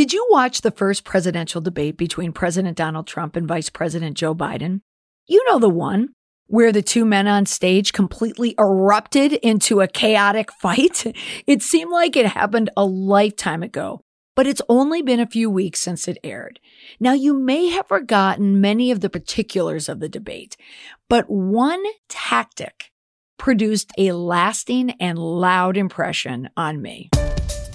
Did you watch the first presidential debate between President Donald Trump and Vice President Joe Biden? You know the one where the two men on stage completely erupted into a chaotic fight. It seemed like it happened a lifetime ago, but it's only been a few weeks since it aired. Now, you may have forgotten many of the particulars of the debate, but one tactic produced a lasting and loud impression on me.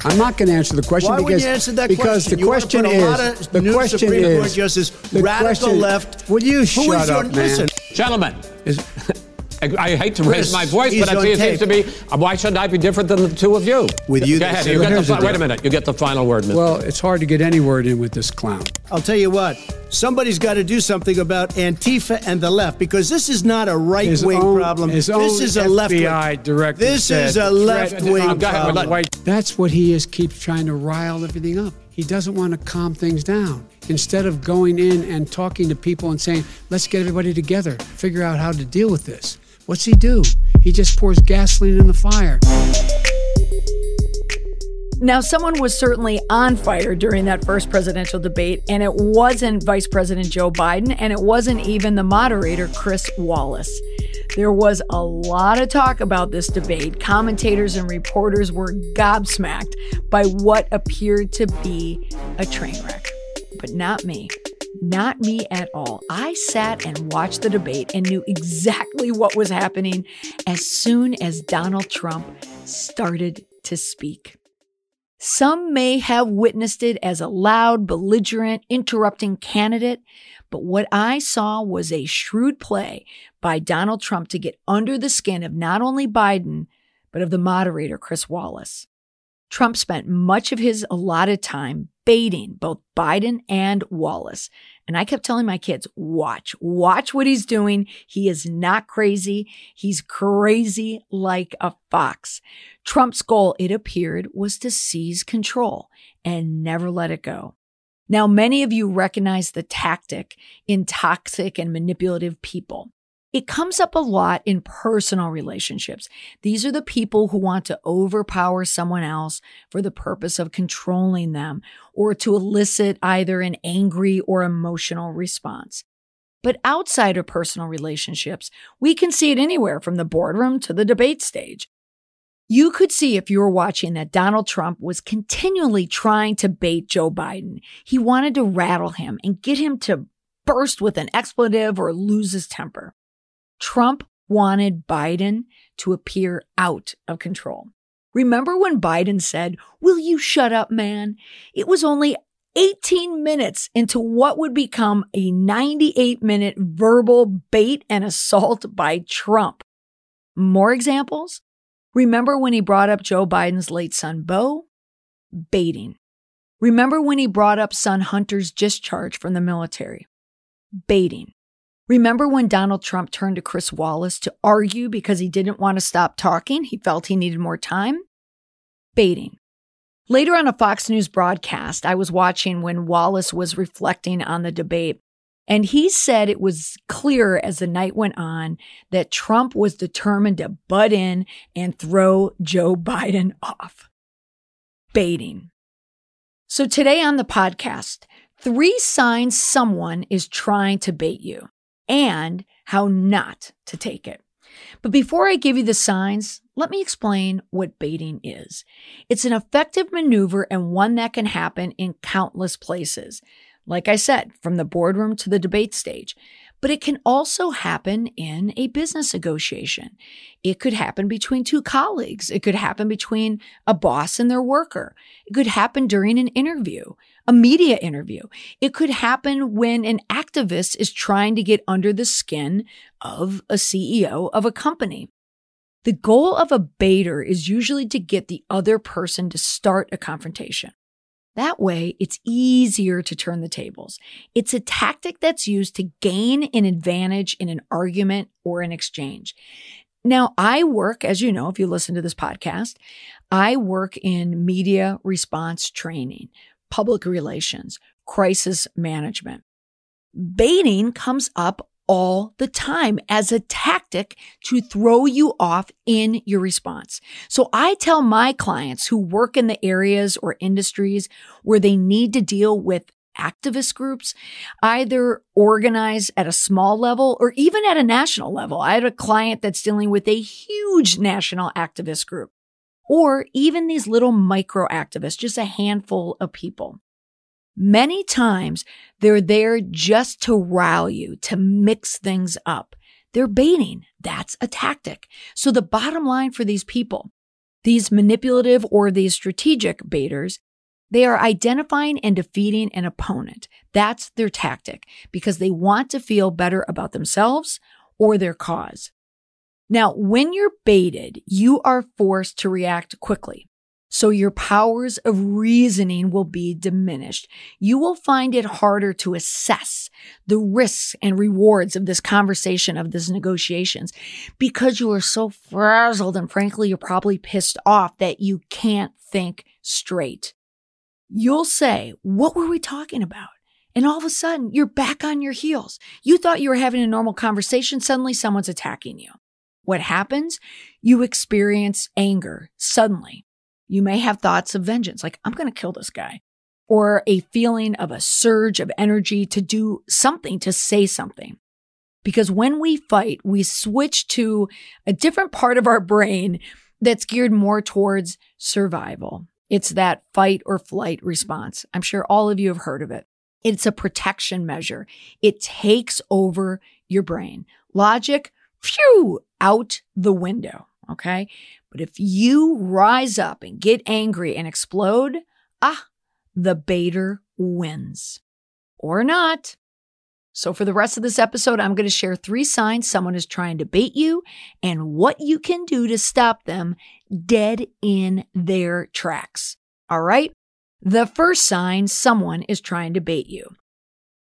I'm not going to answer the question Why because would you answer that because question? the You wanna question put a is lot of the new question Supreme Court is justice, the radical question- left. Will you Who shut is your- up, man? listen. Gentlemen, Is- I, I hate to raise my voice, but I see it seems tape. to be. uh, Why shouldn't I be different than the two of you? With you, Go ahead. You it. get the the wait a minute. You get the final word, Mr. well, it's hard to get any word in with this clown. I'll tell you what. Somebody's got to do something about Antifa and the left because this is not a right wing problem. his this own is a left FBI director This said is a the left threat- wing ahead, problem. That's what he is keeps trying to rile everything up. He doesn't want to calm things down. Instead of going in and talking to people and saying, "Let's get everybody together, figure out how to deal with this." What's he do? He just pours gasoline in the fire. Now, someone was certainly on fire during that first presidential debate, and it wasn't Vice President Joe Biden, and it wasn't even the moderator, Chris Wallace. There was a lot of talk about this debate. Commentators and reporters were gobsmacked by what appeared to be a train wreck. But not me. Not me at all. I sat and watched the debate and knew exactly what was happening as soon as Donald Trump started to speak. Some may have witnessed it as a loud, belligerent, interrupting candidate, but what I saw was a shrewd play by Donald Trump to get under the skin of not only Biden, but of the moderator, Chris Wallace. Trump spent much of his allotted time baiting both Biden and Wallace. And I kept telling my kids, watch, watch what he's doing. He is not crazy. He's crazy like a fox. Trump's goal, it appeared, was to seize control and never let it go. Now, many of you recognize the tactic in toxic and manipulative people. It comes up a lot in personal relationships. These are the people who want to overpower someone else for the purpose of controlling them or to elicit either an angry or emotional response. But outside of personal relationships, we can see it anywhere from the boardroom to the debate stage. You could see if you were watching that Donald Trump was continually trying to bait Joe Biden. He wanted to rattle him and get him to burst with an expletive or lose his temper. Trump wanted Biden to appear out of control. Remember when Biden said, Will you shut up, man? It was only 18 minutes into what would become a 98 minute verbal bait and assault by Trump. More examples? Remember when he brought up Joe Biden's late son, Bo? Baiting. Remember when he brought up son Hunter's discharge from the military? Baiting. Remember when Donald Trump turned to Chris Wallace to argue because he didn't want to stop talking? He felt he needed more time? Baiting. Later on a Fox News broadcast, I was watching when Wallace was reflecting on the debate, and he said it was clear as the night went on that Trump was determined to butt in and throw Joe Biden off. Baiting. So today on the podcast, three signs someone is trying to bait you and how not to take it. But before I give you the signs, let me explain what baiting is. It's an effective maneuver and one that can happen in countless places. Like I said, from the boardroom to the debate stage. But it can also happen in a business negotiation. It could happen between two colleagues. It could happen between a boss and their worker. It could happen during an interview, a media interview. It could happen when an activist is trying to get under the skin of a CEO of a company. The goal of a baiter is usually to get the other person to start a confrontation. That way, it's easier to turn the tables. It's a tactic that's used to gain an advantage in an argument or an exchange. Now, I work, as you know, if you listen to this podcast, I work in media response training, public relations, crisis management. Baiting comes up all the time as a tactic to throw you off in your response. So I tell my clients who work in the areas or industries where they need to deal with activist groups, either organize at a small level or even at a national level. I had a client that's dealing with a huge national activist group or even these little micro activists, just a handful of people. Many times they're there just to rile you, to mix things up. They're baiting. That's a tactic. So the bottom line for these people, these manipulative or these strategic baiters, they are identifying and defeating an opponent. That's their tactic because they want to feel better about themselves or their cause. Now, when you're baited, you are forced to react quickly. So your powers of reasoning will be diminished. You will find it harder to assess the risks and rewards of this conversation, of this negotiations, because you are so frazzled and frankly, you're probably pissed off that you can't think straight. You'll say, what were we talking about? And all of a sudden, you're back on your heels. You thought you were having a normal conversation. Suddenly someone's attacking you. What happens? You experience anger suddenly. You may have thoughts of vengeance, like, I'm going to kill this guy, or a feeling of a surge of energy to do something, to say something. Because when we fight, we switch to a different part of our brain that's geared more towards survival. It's that fight or flight response. I'm sure all of you have heard of it. It's a protection measure. It takes over your brain. Logic, phew, out the window. Okay. But if you rise up and get angry and explode, ah, the baiter wins. Or not. So, for the rest of this episode, I'm going to share three signs someone is trying to bait you and what you can do to stop them dead in their tracks. All right? The first sign someone is trying to bait you.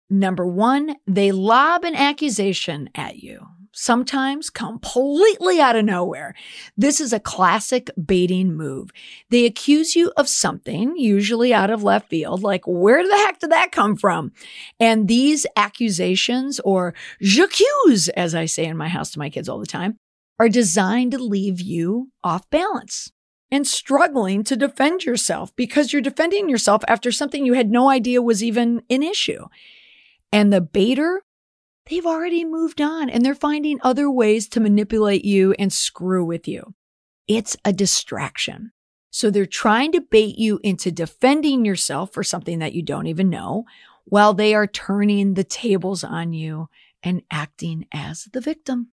Number one, they lob an accusation at you sometimes completely out of nowhere. This is a classic baiting move. They accuse you of something, usually out of left field, like, where the heck did that come from? And these accusations, or j'accuse, as I say in my house to my kids all the time, are designed to leave you off balance and struggling to defend yourself because you're defending yourself after something you had no idea was even an issue. And the baiter they've already moved on and they're finding other ways to manipulate you and screw with you. It's a distraction. So they're trying to bait you into defending yourself for something that you don't even know while they are turning the tables on you and acting as the victim,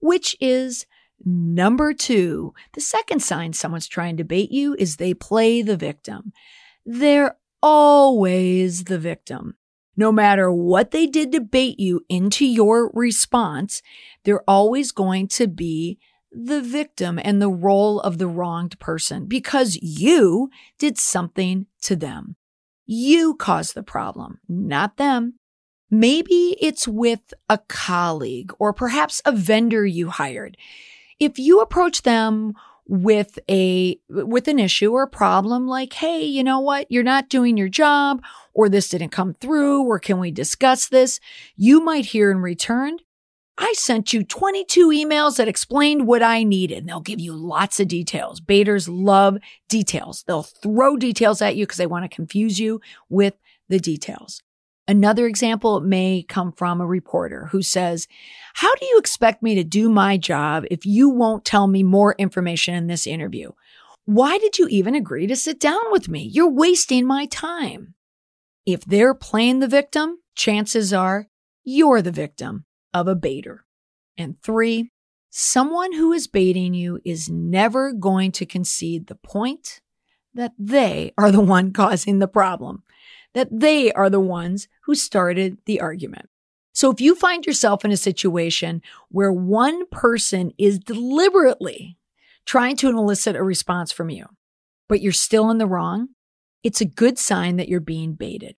which is number two. The second sign someone's trying to bait you is they play the victim. They're always the victim. No matter what they did to bait you into your response, they're always going to be the victim and the role of the wronged person because you did something to them. You caused the problem, not them. Maybe it's with a colleague or perhaps a vendor you hired. If you approach them with a with an issue or a problem like hey you know what you're not doing your job or this didn't come through or can we discuss this you might hear in return I sent you 22 emails that explained what I needed. And they'll give you lots of details. Baiters love details. They'll throw details at you because they want to confuse you with the details. Another example may come from a reporter who says, How do you expect me to do my job if you won't tell me more information in this interview? Why did you even agree to sit down with me? You're wasting my time. If they're playing the victim, chances are you're the victim of a baiter. And three, someone who is baiting you is never going to concede the point that they are the one causing the problem that they are the ones who started the argument. So if you find yourself in a situation where one person is deliberately trying to elicit a response from you, but you're still in the wrong, it's a good sign that you're being baited.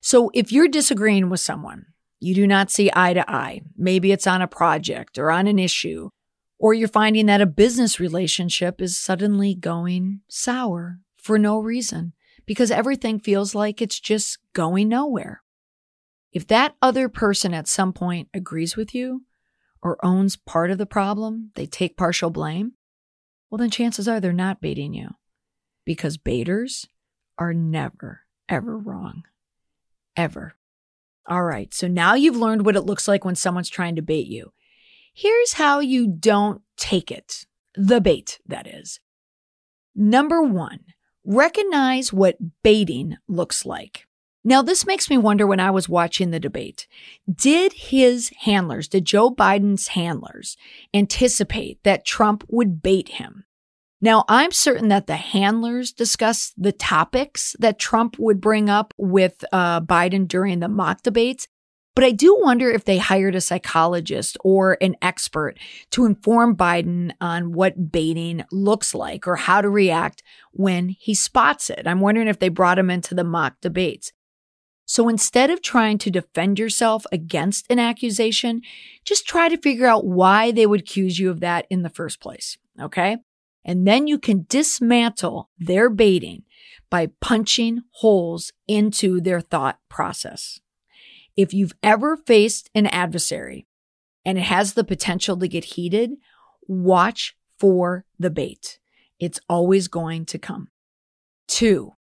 So if you're disagreeing with someone, you do not see eye to eye, maybe it's on a project or on an issue, or you're finding that a business relationship is suddenly going sour for no reason because everything feels like it's just going nowhere. If that other person at some point agrees with you or owns part of the problem, they take partial blame, well, then chances are they're not baiting you because baiters are never, ever wrong. Ever. All right, so now you've learned what it looks like when someone's trying to bait you. Here's how you don't take it the bait, that is. Number one, recognize what baiting looks like. Now, this makes me wonder when I was watching the debate. Did his handlers, did Joe Biden's handlers anticipate that Trump would bait him? Now, I'm certain that the handlers discussed the topics that Trump would bring up with uh, Biden during the mock debates. But I do wonder if they hired a psychologist or an expert to inform Biden on what baiting looks like or how to react when he spots it. I'm wondering if they brought him into the mock debates. So instead of trying to defend yourself against an accusation, just try to figure out why they would accuse you of that in the first place. Okay. And then you can dismantle their baiting by punching holes into their thought process. If you've ever faced an adversary and it has the potential to get heated, watch for the bait. It's always going to come. Two,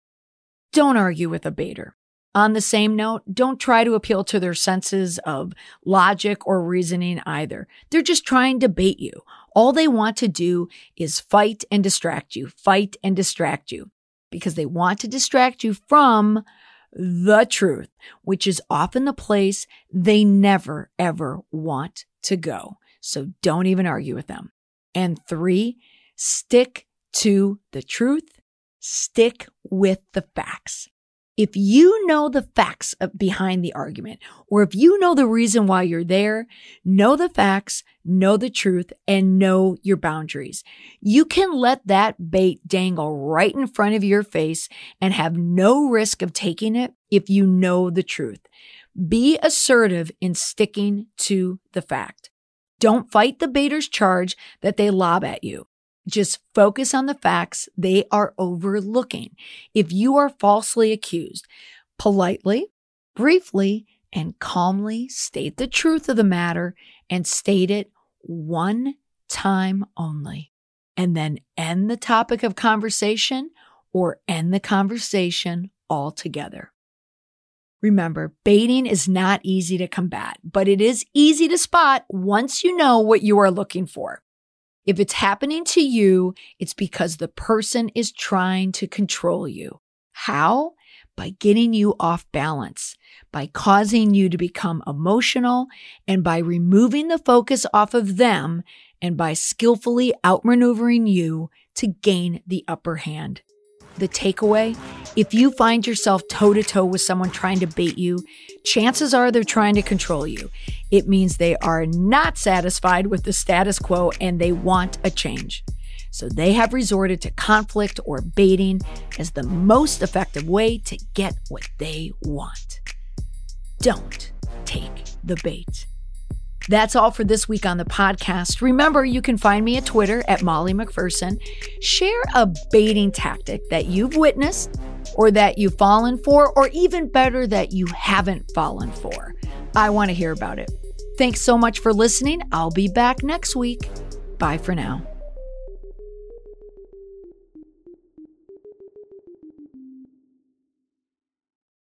don't argue with a baiter. On the same note, don't try to appeal to their senses of logic or reasoning either. They're just trying to bait you. All they want to do is fight and distract you, fight and distract you because they want to distract you from the truth, which is often the place they never ever want to go. So don't even argue with them. And three, stick to the truth, stick with the facts. If you know the facts behind the argument, or if you know the reason why you're there, know the facts, know the truth, and know your boundaries. You can let that bait dangle right in front of your face and have no risk of taking it if you know the truth. Be assertive in sticking to the fact. Don't fight the baiter's charge that they lob at you. Just focus on the facts they are overlooking. If you are falsely accused, politely, briefly, and calmly state the truth of the matter and state it one time only. And then end the topic of conversation or end the conversation altogether. Remember, baiting is not easy to combat, but it is easy to spot once you know what you are looking for. If it's happening to you, it's because the person is trying to control you. How? By getting you off balance, by causing you to become emotional, and by removing the focus off of them, and by skillfully outmaneuvering you to gain the upper hand the takeaway if you find yourself toe to toe with someone trying to bait you, chances are they're trying to control you. It means they are not satisfied with the status quo and they want a change. So they have resorted to conflict or baiting as the most effective way to get what they want. Don't take the bait. That's all for this week on the podcast. Remember, you can find me at Twitter at Molly McPherson. Share a baiting tactic that you've witnessed or that you've fallen for, or even better, that you haven't fallen for. I want to hear about it. Thanks so much for listening. I'll be back next week. Bye for now.